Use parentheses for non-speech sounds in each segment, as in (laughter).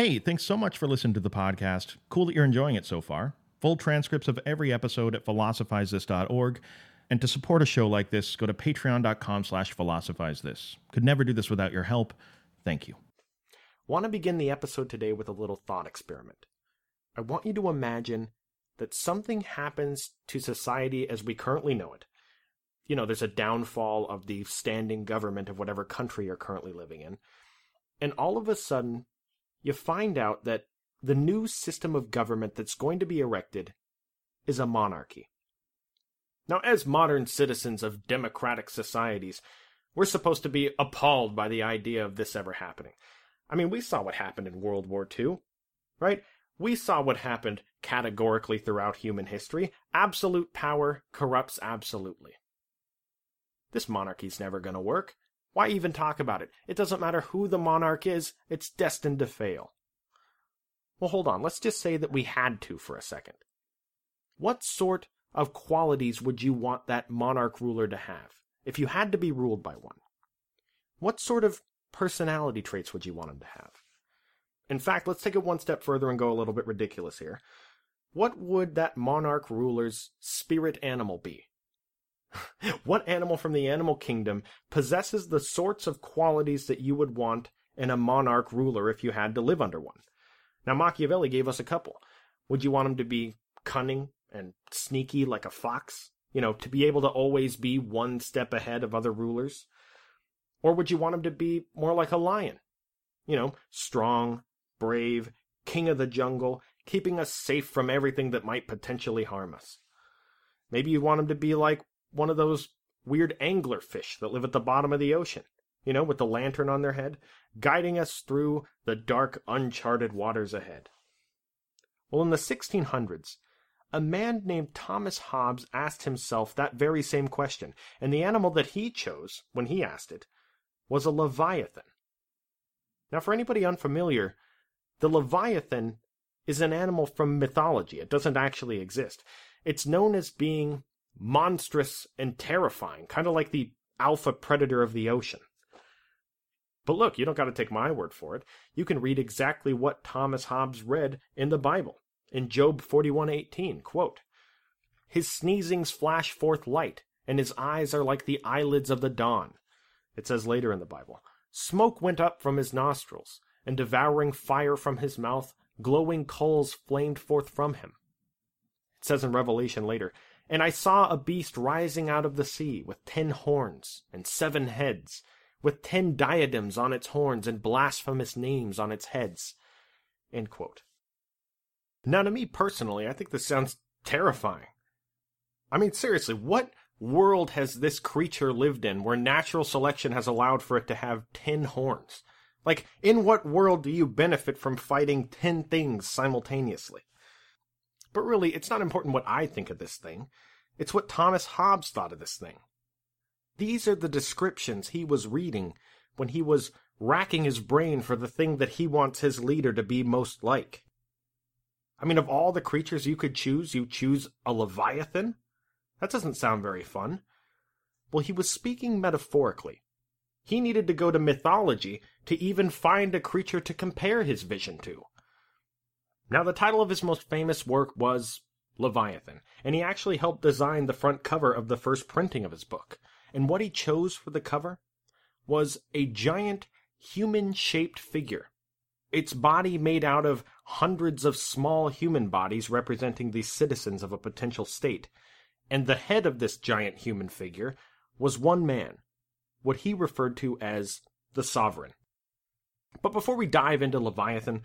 Hey, thanks so much for listening to the podcast. Cool that you're enjoying it so far. Full transcripts of every episode at philosophizethis.org. And to support a show like this, go to patreon.com slash philosophizethis. Could never do this without your help. Thank you. Want to begin the episode today with a little thought experiment. I want you to imagine that something happens to society as we currently know it. You know, there's a downfall of the standing government of whatever country you're currently living in. And all of a sudden, you find out that the new system of government that's going to be erected is a monarchy. Now, as modern citizens of democratic societies, we're supposed to be appalled by the idea of this ever happening. I mean, we saw what happened in World War II, right? We saw what happened categorically throughout human history. Absolute power corrupts absolutely. This monarchy's never going to work. Why even talk about it? It doesn't matter who the monarch is, it's destined to fail. Well, hold on. Let's just say that we had to for a second. What sort of qualities would you want that monarch ruler to have if you had to be ruled by one? What sort of personality traits would you want him to have? In fact, let's take it one step further and go a little bit ridiculous here. What would that monarch ruler's spirit animal be? (laughs) what animal from the animal kingdom possesses the sorts of qualities that you would want in a monarch ruler if you had to live under one? Now, Machiavelli gave us a couple. Would you want him to be cunning and sneaky like a fox? You know, to be able to always be one step ahead of other rulers? Or would you want him to be more like a lion? You know, strong, brave, king of the jungle, keeping us safe from everything that might potentially harm us. Maybe you want him to be like one of those weird angler fish that live at the bottom of the ocean, you know, with the lantern on their head, guiding us through the dark, uncharted waters ahead. Well, in the 1600s, a man named Thomas Hobbes asked himself that very same question, and the animal that he chose, when he asked it, was a leviathan. Now, for anybody unfamiliar, the leviathan is an animal from mythology. It doesn't actually exist. It's known as being monstrous and terrifying, kind of like the alpha predator of the ocean. But look, you don't got to take my word for it. You can read exactly what Thomas Hobbes read in the Bible. In Job 41:18, quote, His sneezings flash forth light, and his eyes are like the eyelids of the dawn. It says later in the Bible, Smoke went up from his nostrils, and devouring fire from his mouth, glowing coals flamed forth from him. It says in Revelation later, and I saw a beast rising out of the sea, with ten horns and seven heads, with ten diadems on its horns and blasphemous names on its heads. Now, to me personally, I think this sounds terrifying. I mean, seriously, what world has this creature lived in where natural selection has allowed for it to have ten horns? Like, in what world do you benefit from fighting ten things simultaneously? But really, it's not important what I think of this thing. It's what Thomas Hobbes thought of this thing. These are the descriptions he was reading when he was racking his brain for the thing that he wants his leader to be most like. I mean, of all the creatures you could choose, you choose a leviathan? That doesn't sound very fun. Well, he was speaking metaphorically. He needed to go to mythology to even find a creature to compare his vision to. Now, the title of his most famous work was Leviathan, and he actually helped design the front cover of the first printing of his book. And what he chose for the cover was a giant human shaped figure. Its body made out of hundreds of small human bodies representing the citizens of a potential state. And the head of this giant human figure was one man, what he referred to as the sovereign. But before we dive into Leviathan,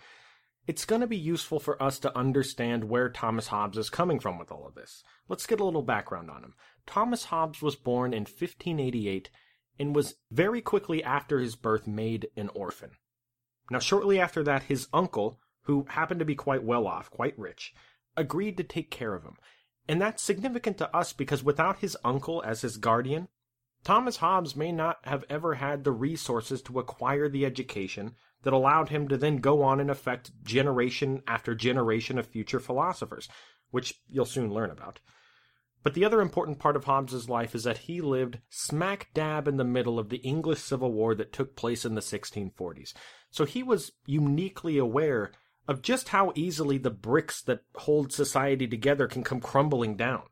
it's going to be useful for us to understand where Thomas Hobbes is coming from with all of this. Let's get a little background on him. Thomas Hobbes was born in 1588 and was very quickly after his birth made an orphan. Now, shortly after that, his uncle, who happened to be quite well off, quite rich, agreed to take care of him. And that's significant to us because without his uncle as his guardian, Thomas Hobbes may not have ever had the resources to acquire the education that allowed him to then go on and affect generation after generation of future philosophers, which you'll soon learn about. But the other important part of Hobbes's life is that he lived smack dab in the middle of the English Civil War that took place in the 1640s. So he was uniquely aware of just how easily the bricks that hold society together can come crumbling down.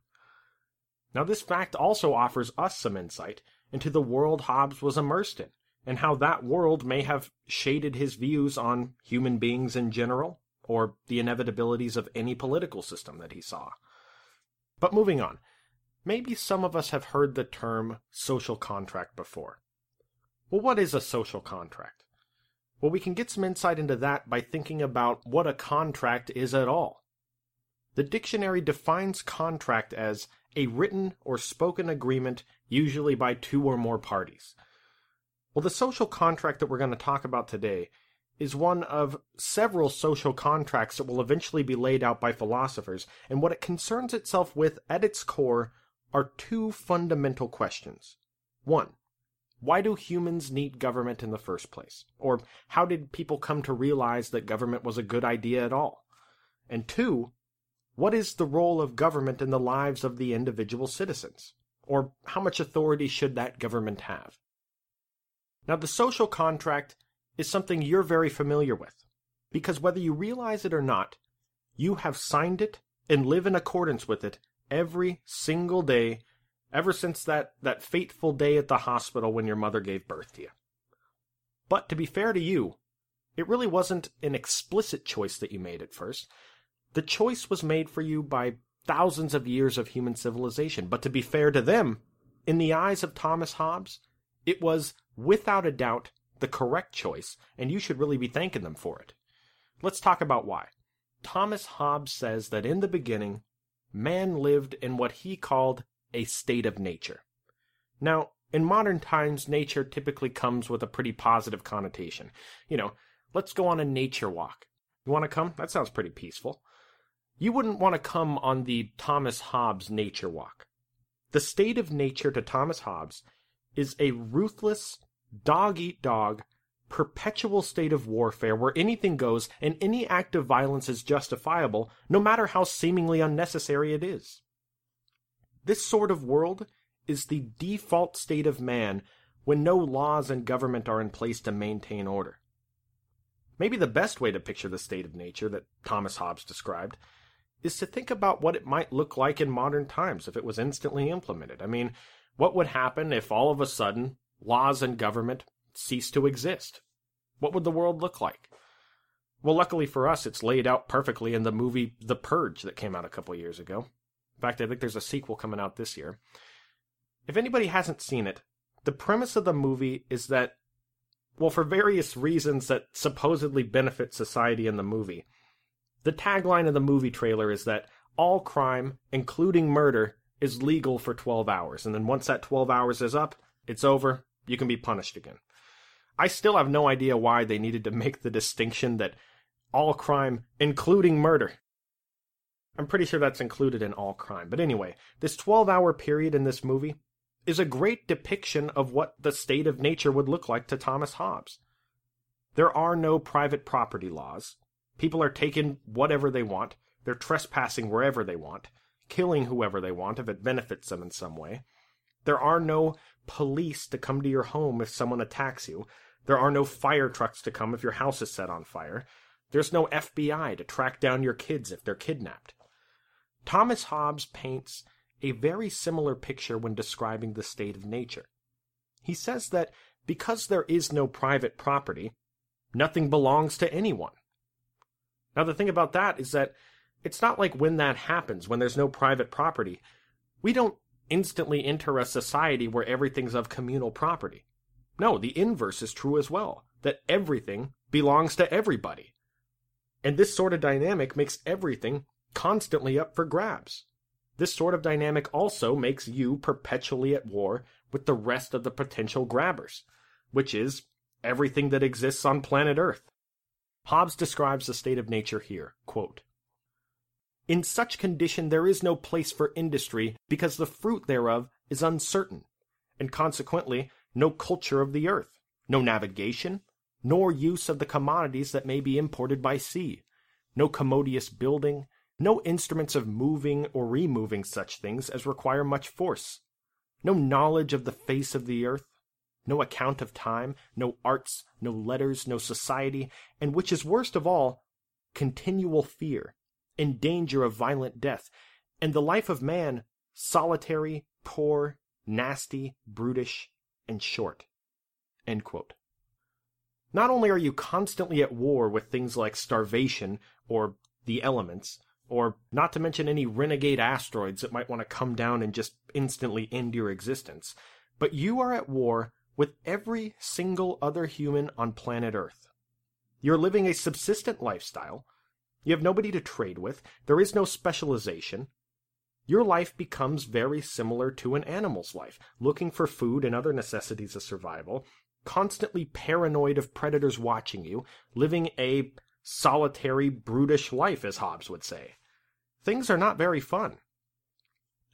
Now, this fact also offers us some insight into the world Hobbes was immersed in, and how that world may have shaded his views on human beings in general, or the inevitabilities of any political system that he saw. But moving on, maybe some of us have heard the term social contract before. Well, what is a social contract? Well, we can get some insight into that by thinking about what a contract is at all. The dictionary defines contract as a written or spoken agreement, usually by two or more parties. Well, the social contract that we're going to talk about today is one of several social contracts that will eventually be laid out by philosophers, and what it concerns itself with at its core are two fundamental questions. One, why do humans need government in the first place? Or how did people come to realize that government was a good idea at all? And two, what is the role of government in the lives of the individual citizens? Or how much authority should that government have? Now, the social contract is something you're very familiar with, because whether you realize it or not, you have signed it and live in accordance with it every single day ever since that, that fateful day at the hospital when your mother gave birth to you. But to be fair to you, it really wasn't an explicit choice that you made at first. The choice was made for you by thousands of years of human civilization. But to be fair to them, in the eyes of Thomas Hobbes, it was without a doubt the correct choice, and you should really be thanking them for it. Let's talk about why. Thomas Hobbes says that in the beginning, man lived in what he called a state of nature. Now, in modern times, nature typically comes with a pretty positive connotation. You know, let's go on a nature walk. You want to come? That sounds pretty peaceful. You wouldn't want to come on the Thomas Hobbes nature walk. The state of nature to Thomas Hobbes is a ruthless, dog eat dog, perpetual state of warfare where anything goes and any act of violence is justifiable, no matter how seemingly unnecessary it is. This sort of world is the default state of man when no laws and government are in place to maintain order. Maybe the best way to picture the state of nature that Thomas Hobbes described is to think about what it might look like in modern times if it was instantly implemented. I mean, what would happen if all of a sudden laws and government cease to exist? What would the world look like? Well, luckily for us, it's laid out perfectly in the movie The Purge that came out a couple years ago. In fact, I think there's a sequel coming out this year. If anybody hasn't seen it, the premise of the movie is that, well, for various reasons that supposedly benefit society in the movie, the tagline of the movie trailer is that all crime, including murder, is legal for 12 hours. And then once that 12 hours is up, it's over, you can be punished again. I still have no idea why they needed to make the distinction that all crime, including murder. I'm pretty sure that's included in all crime. But anyway, this 12 hour period in this movie is a great depiction of what the state of nature would look like to Thomas Hobbes. There are no private property laws. People are taking whatever they want. They're trespassing wherever they want, killing whoever they want if it benefits them in some way. There are no police to come to your home if someone attacks you. There are no fire trucks to come if your house is set on fire. There's no FBI to track down your kids if they're kidnapped. Thomas Hobbes paints a very similar picture when describing the state of nature. He says that because there is no private property, nothing belongs to anyone. Now, the thing about that is that it's not like when that happens, when there's no private property, we don't instantly enter a society where everything's of communal property. No, the inverse is true as well, that everything belongs to everybody. And this sort of dynamic makes everything constantly up for grabs. This sort of dynamic also makes you perpetually at war with the rest of the potential grabbers, which is everything that exists on planet Earth. Hobbes describes the state of nature here, quote, in such condition there is no place for industry, because the fruit thereof is uncertain, and consequently no culture of the earth, no navigation, nor use of the commodities that may be imported by sea, no commodious building, no instruments of moving or removing such things as require much force, no knowledge of the face of the earth, no account of time, no arts, no letters, no society, and which is worst of all, continual fear, in danger of violent death, and the life of man solitary, poor, nasty, brutish, and short. Not only are you constantly at war with things like starvation or the elements, or not to mention any renegade asteroids that might want to come down and just instantly end your existence, but you are at war with every single other human on planet Earth. You're living a subsistent lifestyle. You have nobody to trade with. There is no specialization. Your life becomes very similar to an animal's life, looking for food and other necessities of survival, constantly paranoid of predators watching you, living a solitary, brutish life, as Hobbes would say. Things are not very fun.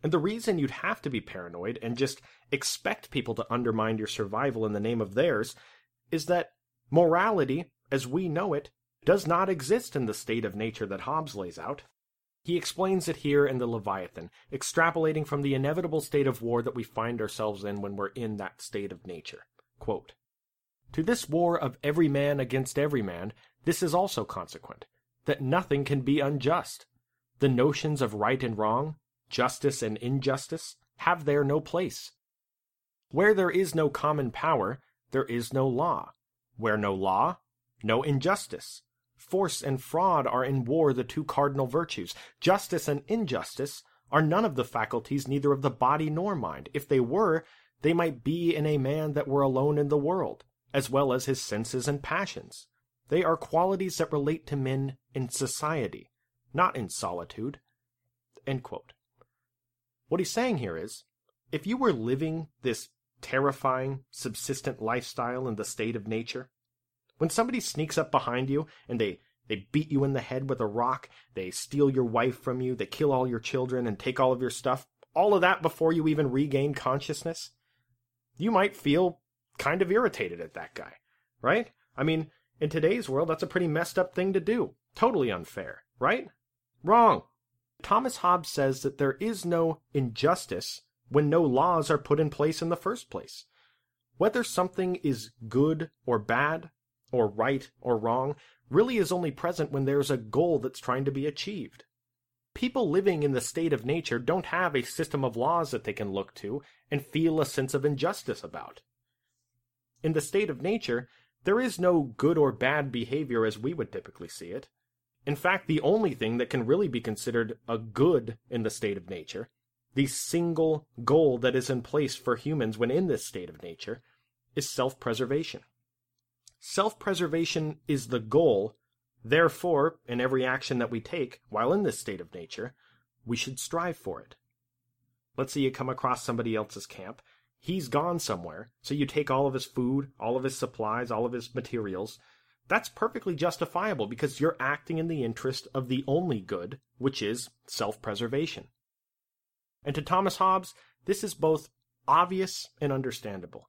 And the reason you'd have to be paranoid and just expect people to undermine your survival in the name of theirs is that morality, as we know it, does not exist in the state of nature that Hobbes lays out. He explains it here in the Leviathan, extrapolating from the inevitable state of war that we find ourselves in when we're in that state of nature. Quote, to this war of every man against every man, this is also consequent, that nothing can be unjust. The notions of right and wrong, justice and injustice, have there no place. Where there is no common power, there is no law. Where no law, no injustice. Force and fraud are in war the two cardinal virtues. Justice and injustice are none of the faculties neither of the body nor mind. If they were, they might be in a man that were alone in the world, as well as his senses and passions. They are qualities that relate to men in society, not in solitude. What he's saying here is, if you were living this terrifying, subsistent lifestyle in the state of nature, when somebody sneaks up behind you and they they beat you in the head with a rock, they steal your wife from you, they kill all your children and take all of your stuff, all of that before you even regain consciousness, you might feel kind of irritated at that guy, right? I mean, in today's world, that's a pretty messed up thing to do. Totally unfair, right? Wrong. Thomas Hobbes says that there is no injustice when no laws are put in place in the first place. Whether something is good or bad, or right or wrong, really is only present when there's a goal that's trying to be achieved. People living in the state of nature don't have a system of laws that they can look to and feel a sense of injustice about. In the state of nature, there is no good or bad behavior as we would typically see it. In fact, the only thing that can really be considered a good in the state of nature, the single goal that is in place for humans when in this state of nature, is self preservation. Self preservation is the goal, therefore, in every action that we take while in this state of nature, we should strive for it. Let's say you come across somebody else's camp. He's gone somewhere, so you take all of his food, all of his supplies, all of his materials. That's perfectly justifiable because you're acting in the interest of the only good, which is self preservation. And to Thomas Hobbes, this is both obvious and understandable.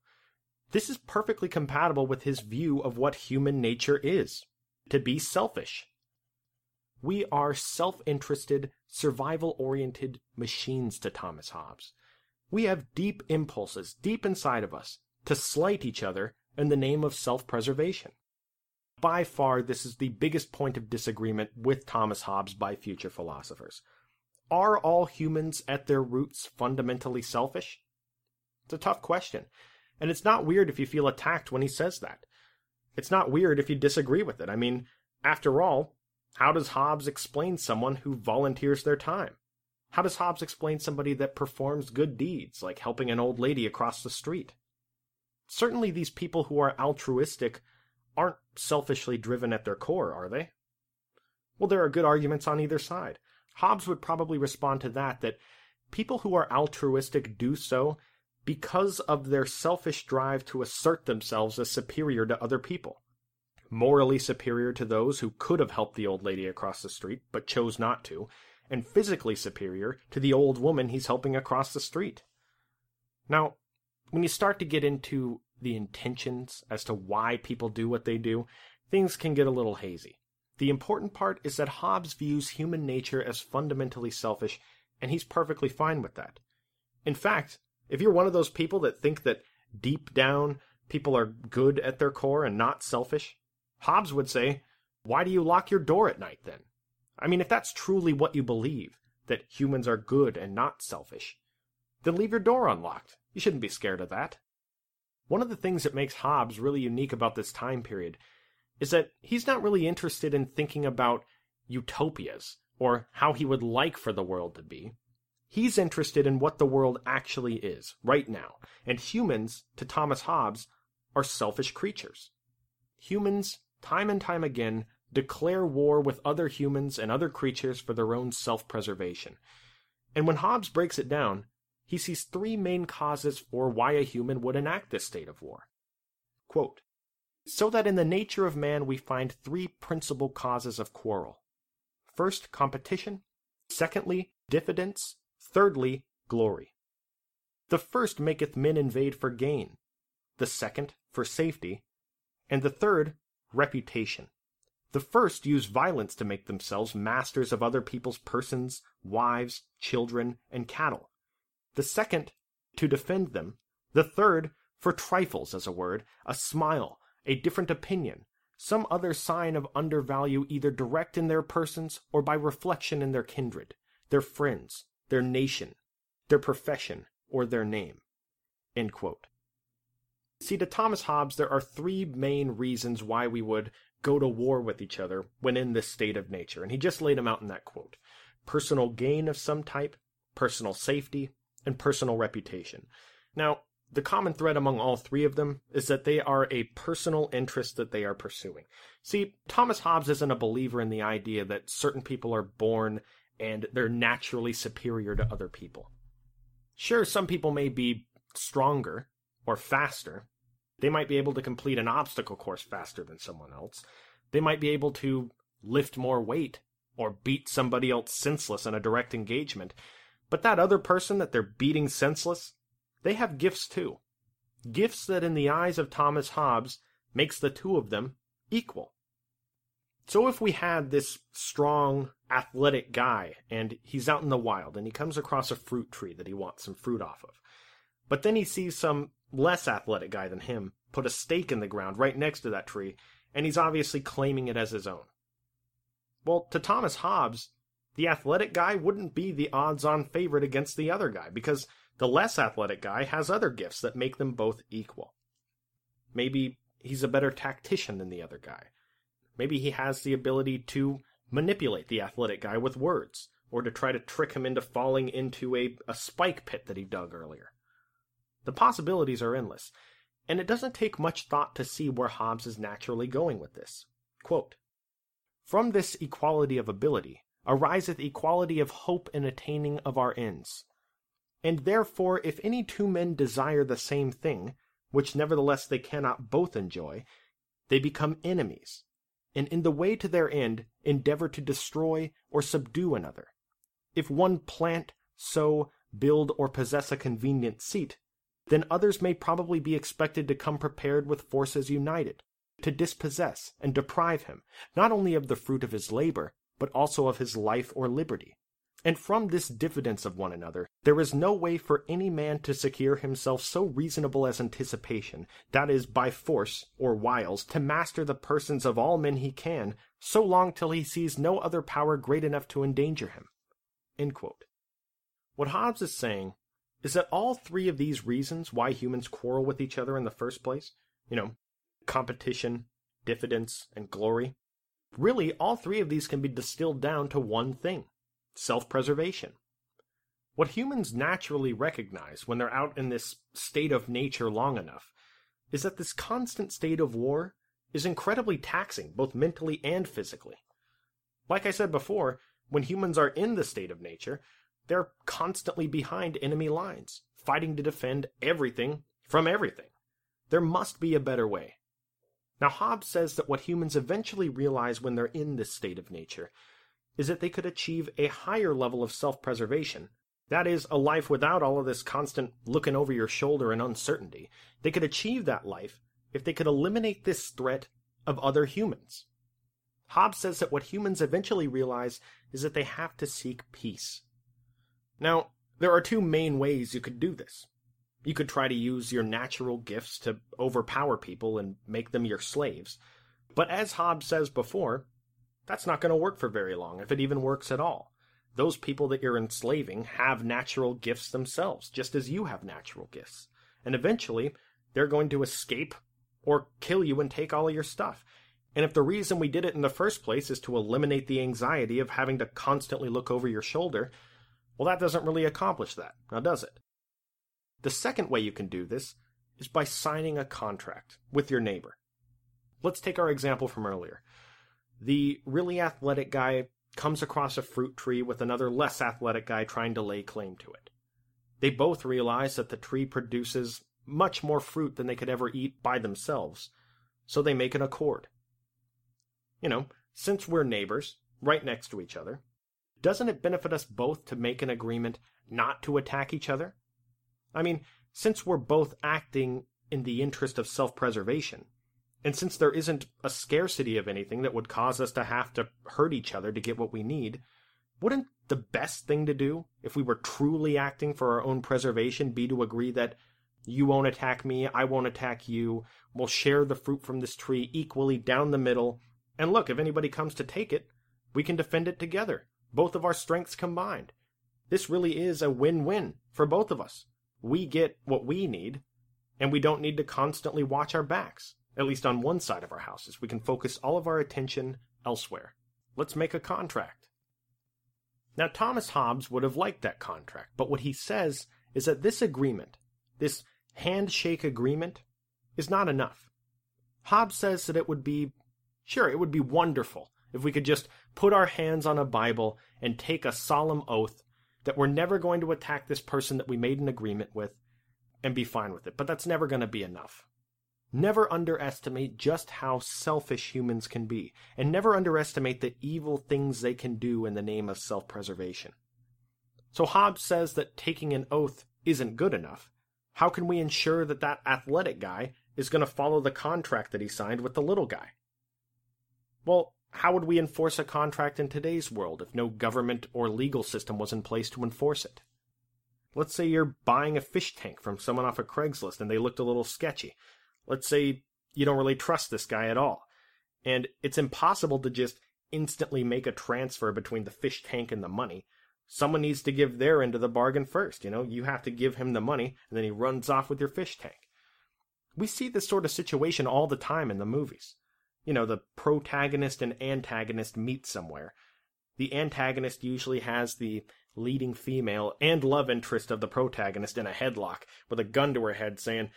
This is perfectly compatible with his view of what human nature is to be selfish. We are self interested, survival oriented machines to Thomas Hobbes. We have deep impulses deep inside of us to slight each other in the name of self preservation. By far, this is the biggest point of disagreement with Thomas Hobbes by future philosophers. Are all humans at their roots fundamentally selfish? It's a tough question, and it's not weird if you feel attacked when he says that. It's not weird if you disagree with it. I mean, after all, how does Hobbes explain someone who volunteers their time? How does Hobbes explain somebody that performs good deeds, like helping an old lady across the street? Certainly, these people who are altruistic aren't selfishly driven at their core, are they? Well, there are good arguments on either side. Hobbes would probably respond to that that people who are altruistic do so because of their selfish drive to assert themselves as superior to other people. Morally superior to those who could have helped the old lady across the street, but chose not to, and physically superior to the old woman he's helping across the street. Now, when you start to get into the intentions as to why people do what they do, things can get a little hazy. The important part is that Hobbes views human nature as fundamentally selfish, and he's perfectly fine with that. In fact, if you're one of those people that think that deep down people are good at their core and not selfish, Hobbes would say, why do you lock your door at night then? I mean, if that's truly what you believe, that humans are good and not selfish, then leave your door unlocked. You shouldn't be scared of that. One of the things that makes Hobbes really unique about this time period is that he's not really interested in thinking about utopias or how he would like for the world to be. He's interested in what the world actually is, right now. And humans, to Thomas Hobbes, are selfish creatures. Humans, time and time again, declare war with other humans and other creatures for their own self preservation. And when Hobbes breaks it down, he sees three main causes for why a human would enact this state of war. Quote, so that in the nature of man we find three principal causes of quarrel. First, competition. Secondly, diffidence. Thirdly, glory. The first maketh men invade for gain, the second for safety, and the third reputation. The first use violence to make themselves masters of other people's persons, wives, children, and cattle. The second, to defend them. The third, for trifles, as a word, a smile, a different opinion, some other sign of undervalue either direct in their persons or by reflection in their kindred, their friends, their nation, their profession, or their name. See, to Thomas Hobbes, there are three main reasons why we would go to war with each other when in this state of nature, and he just laid them out in that quote personal gain of some type, personal safety, and personal reputation. Now, the common thread among all three of them is that they are a personal interest that they are pursuing. See, Thomas Hobbes isn't a believer in the idea that certain people are born and they're naturally superior to other people. Sure, some people may be stronger or faster. They might be able to complete an obstacle course faster than someone else. They might be able to lift more weight or beat somebody else senseless in a direct engagement. But that other person that they're beating senseless, they have gifts too. Gifts that in the eyes of Thomas Hobbes makes the two of them equal. So if we had this strong, athletic guy and he's out in the wild and he comes across a fruit tree that he wants some fruit off of, but then he sees some less athletic guy than him put a stake in the ground right next to that tree and he's obviously claiming it as his own. Well, to Thomas Hobbes, the athletic guy wouldn't be the odds on favorite against the other guy because the less athletic guy has other gifts that make them both equal. Maybe he's a better tactician than the other guy. Maybe he has the ability to manipulate the athletic guy with words, or to try to trick him into falling into a, a spike pit that he dug earlier. The possibilities are endless, and it doesn't take much thought to see where Hobbes is naturally going with this. Quote, From this equality of ability ariseth equality of hope in attaining of our ends. And therefore, if any two men desire the same thing, which nevertheless they cannot both enjoy, they become enemies, and in the way to their end endeavor to destroy or subdue another. If one plant, sow, build, or possess a convenient seat, then others may probably be expected to come prepared with forces united, to dispossess and deprive him, not only of the fruit of his labor, but also of his life or liberty. And from this diffidence of one another, there is no way for any man to secure himself so reasonable as anticipation, that is, by force, or wiles, to master the persons of all men he can, so long till he sees no other power great enough to endanger him. What Hobbes is saying is that all three of these reasons why humans quarrel with each other in the first place, you know, competition, diffidence, and glory, really all three of these can be distilled down to one thing self preservation. What humans naturally recognize when they're out in this state of nature long enough is that this constant state of war is incredibly taxing, both mentally and physically. Like I said before, when humans are in the state of nature, they're constantly behind enemy lines, fighting to defend everything from everything. There must be a better way. Now, Hobbes says that what humans eventually realize when they're in this state of nature is that they could achieve a higher level of self preservation. That is, a life without all of this constant looking over your shoulder and uncertainty. They could achieve that life if they could eliminate this threat of other humans. Hobbes says that what humans eventually realize is that they have to seek peace. Now, there are two main ways you could do this. You could try to use your natural gifts to overpower people and make them your slaves. But as Hobbes says before, that's not going to work for very long, if it even works at all. Those people that you're enslaving have natural gifts themselves, just as you have natural gifts. And eventually, they're going to escape or kill you and take all of your stuff. And if the reason we did it in the first place is to eliminate the anxiety of having to constantly look over your shoulder, well, that doesn't really accomplish that, now does it? The second way you can do this is by signing a contract with your neighbor. Let's take our example from earlier. The really athletic guy comes across a fruit tree with another less athletic guy trying to lay claim to it. They both realize that the tree produces much more fruit than they could ever eat by themselves, so they make an accord. You know, since we're neighbors, right next to each other, doesn't it benefit us both to make an agreement not to attack each other? I mean, since we're both acting in the interest of self preservation, and since there isn't a scarcity of anything that would cause us to have to hurt each other to get what we need, wouldn't the best thing to do, if we were truly acting for our own preservation, be to agree that you won't attack me, I won't attack you, we'll share the fruit from this tree equally down the middle, and look, if anybody comes to take it, we can defend it together, both of our strengths combined. This really is a win win for both of us. We get what we need, and we don't need to constantly watch our backs at least on one side of our houses. We can focus all of our attention elsewhere. Let's make a contract. Now, Thomas Hobbes would have liked that contract, but what he says is that this agreement, this handshake agreement, is not enough. Hobbes says that it would be, sure, it would be wonderful if we could just put our hands on a Bible and take a solemn oath that we're never going to attack this person that we made an agreement with and be fine with it. But that's never going to be enough. Never underestimate just how selfish humans can be, and never underestimate the evil things they can do in the name of self preservation. So Hobbes says that taking an oath isn't good enough. How can we ensure that that athletic guy is going to follow the contract that he signed with the little guy? Well, how would we enforce a contract in today's world if no government or legal system was in place to enforce it? Let's say you're buying a fish tank from someone off of Craigslist and they looked a little sketchy. Let's say you don't really trust this guy at all. And it's impossible to just instantly make a transfer between the fish tank and the money. Someone needs to give their end of the bargain first. You know, you have to give him the money, and then he runs off with your fish tank. We see this sort of situation all the time in the movies. You know, the protagonist and antagonist meet somewhere. The antagonist usually has the leading female and love interest of the protagonist in a headlock with a gun to her head saying,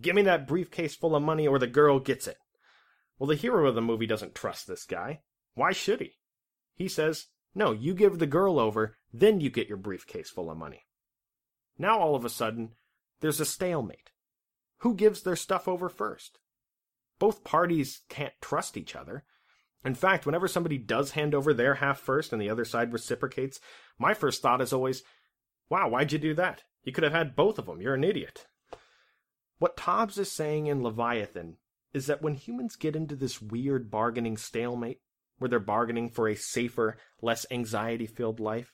Give me that briefcase full of money or the girl gets it. Well, the hero of the movie doesn't trust this guy. Why should he? He says, No, you give the girl over, then you get your briefcase full of money. Now all of a sudden, there's a stalemate. Who gives their stuff over first? Both parties can't trust each other. In fact, whenever somebody does hand over their half first and the other side reciprocates, my first thought is always, wow, why'd you do that? You could have had both of them. You're an idiot. What Hobbes is saying in Leviathan is that when humans get into this weird bargaining stalemate, where they're bargaining for a safer, less anxiety filled life,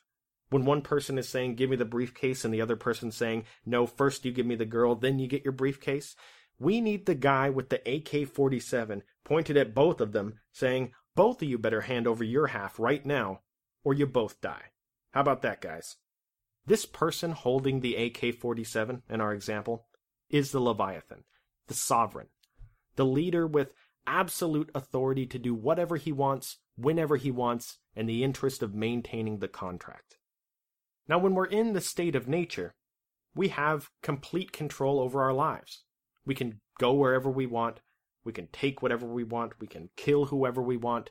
when one person is saying, give me the briefcase, and the other person saying, no, first you give me the girl, then you get your briefcase, we need the guy with the AK 47 pointed at both of them, saying, both of you better hand over your half right now, or you both die. How about that, guys? This person holding the AK 47 in our example is the Leviathan, the sovereign, the leader with absolute authority to do whatever he wants, whenever he wants, in the interest of maintaining the contract. Now, when we're in the state of nature, we have complete control over our lives. We can go wherever we want, we can take whatever we want, we can kill whoever we want.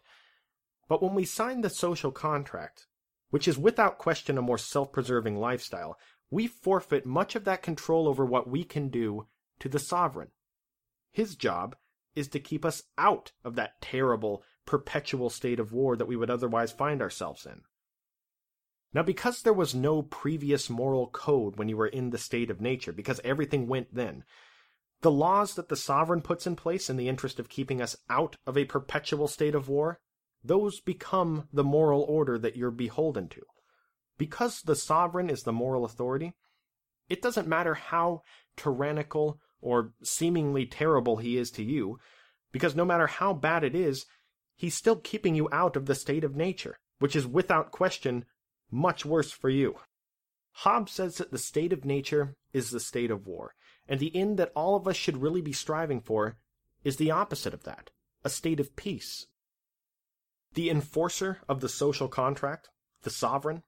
But when we sign the social contract, which is without question a more self preserving lifestyle, we forfeit much of that control over what we can do to the sovereign. His job is to keep us out of that terrible, perpetual state of war that we would otherwise find ourselves in. Now, because there was no previous moral code when you were in the state of nature, because everything went then, the laws that the sovereign puts in place in the interest of keeping us out of a perpetual state of war those become the moral order that you're beholden to. Because the sovereign is the moral authority, it doesn't matter how tyrannical or seemingly terrible he is to you, because no matter how bad it is, he's still keeping you out of the state of nature, which is without question much worse for you. Hobbes says that the state of nature is the state of war, and the end that all of us should really be striving for is the opposite of that a state of peace. The enforcer of the social contract, the sovereign,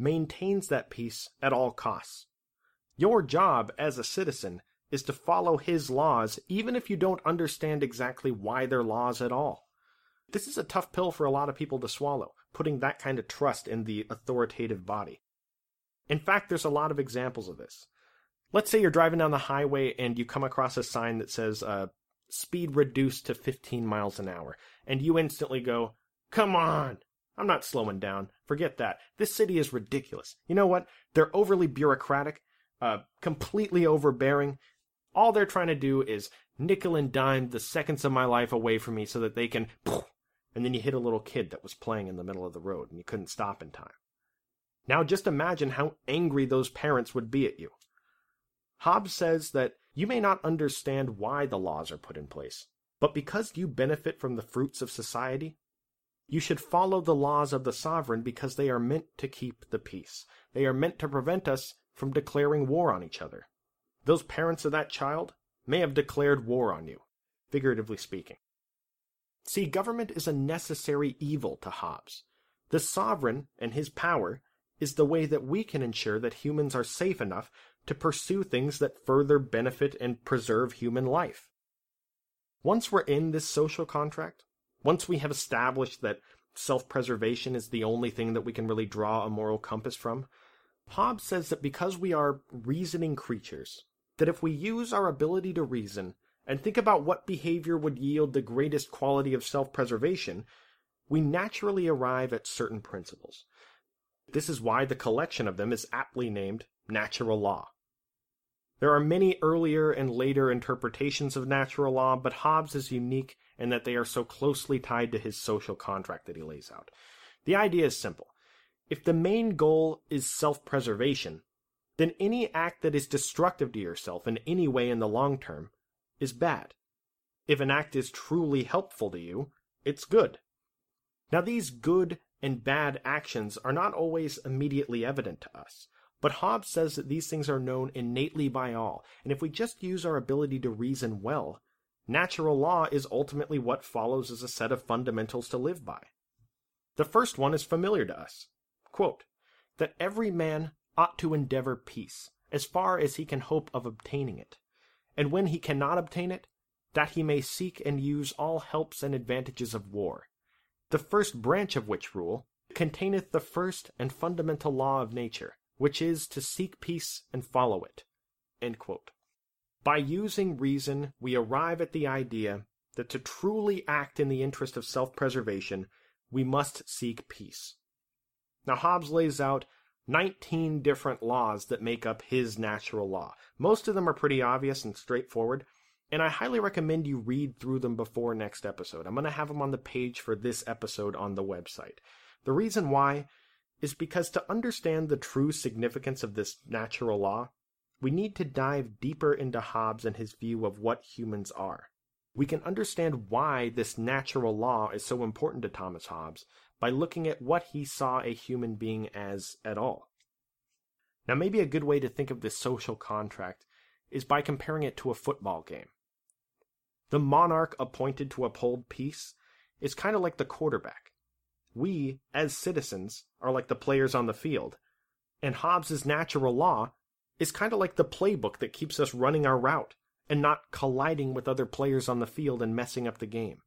maintains that peace at all costs. Your job as a citizen is to follow his laws, even if you don't understand exactly why they're laws at all. This is a tough pill for a lot of people to swallow, putting that kind of trust in the authoritative body. In fact, there's a lot of examples of this. Let's say you're driving down the highway and you come across a sign that says, uh, speed reduced to 15 miles an hour, and you instantly go, Come on! I'm not slowing down. Forget that. This city is ridiculous. You know what? They're overly bureaucratic, uh, completely overbearing. All they're trying to do is nickel and dime the seconds of my life away from me so that they can. And then you hit a little kid that was playing in the middle of the road and you couldn't stop in time. Now just imagine how angry those parents would be at you. Hobbes says that you may not understand why the laws are put in place, but because you benefit from the fruits of society, you should follow the laws of the sovereign because they are meant to keep the peace. They are meant to prevent us from declaring war on each other. Those parents of that child may have declared war on you, figuratively speaking. See, government is a necessary evil to Hobbes. The sovereign and his power is the way that we can ensure that humans are safe enough to pursue things that further benefit and preserve human life. Once we're in this social contract, once we have established that self preservation is the only thing that we can really draw a moral compass from, Hobbes says that because we are reasoning creatures, that if we use our ability to reason and think about what behavior would yield the greatest quality of self preservation, we naturally arrive at certain principles. This is why the collection of them is aptly named natural law. There are many earlier and later interpretations of natural law, but Hobbes is unique in that they are so closely tied to his social contract that he lays out. The idea is simple. If the main goal is self preservation, then any act that is destructive to yourself in any way in the long term is bad. If an act is truly helpful to you, it's good. Now, these good and bad actions are not always immediately evident to us. But Hobbes says that these things are known innately by all, and if we just use our ability to reason well, natural law is ultimately what follows as a set of fundamentals to live by. The first one is familiar to us. Quote, that every man ought to endeavor peace, as far as he can hope of obtaining it, and when he cannot obtain it, that he may seek and use all helps and advantages of war, the first branch of which rule containeth the first and fundamental law of nature, which is to seek peace and follow it. By using reason, we arrive at the idea that to truly act in the interest of self preservation, we must seek peace. Now, Hobbes lays out 19 different laws that make up his natural law. Most of them are pretty obvious and straightforward, and I highly recommend you read through them before next episode. I'm going to have them on the page for this episode on the website. The reason why is because to understand the true significance of this natural law, we need to dive deeper into Hobbes and his view of what humans are. We can understand why this natural law is so important to Thomas Hobbes by looking at what he saw a human being as at all. Now, maybe a good way to think of this social contract is by comparing it to a football game. The monarch appointed to uphold peace is kind of like the quarterback we, as citizens, are like the players on the field. And Hobbes's natural law is kind of like the playbook that keeps us running our route and not colliding with other players on the field and messing up the game.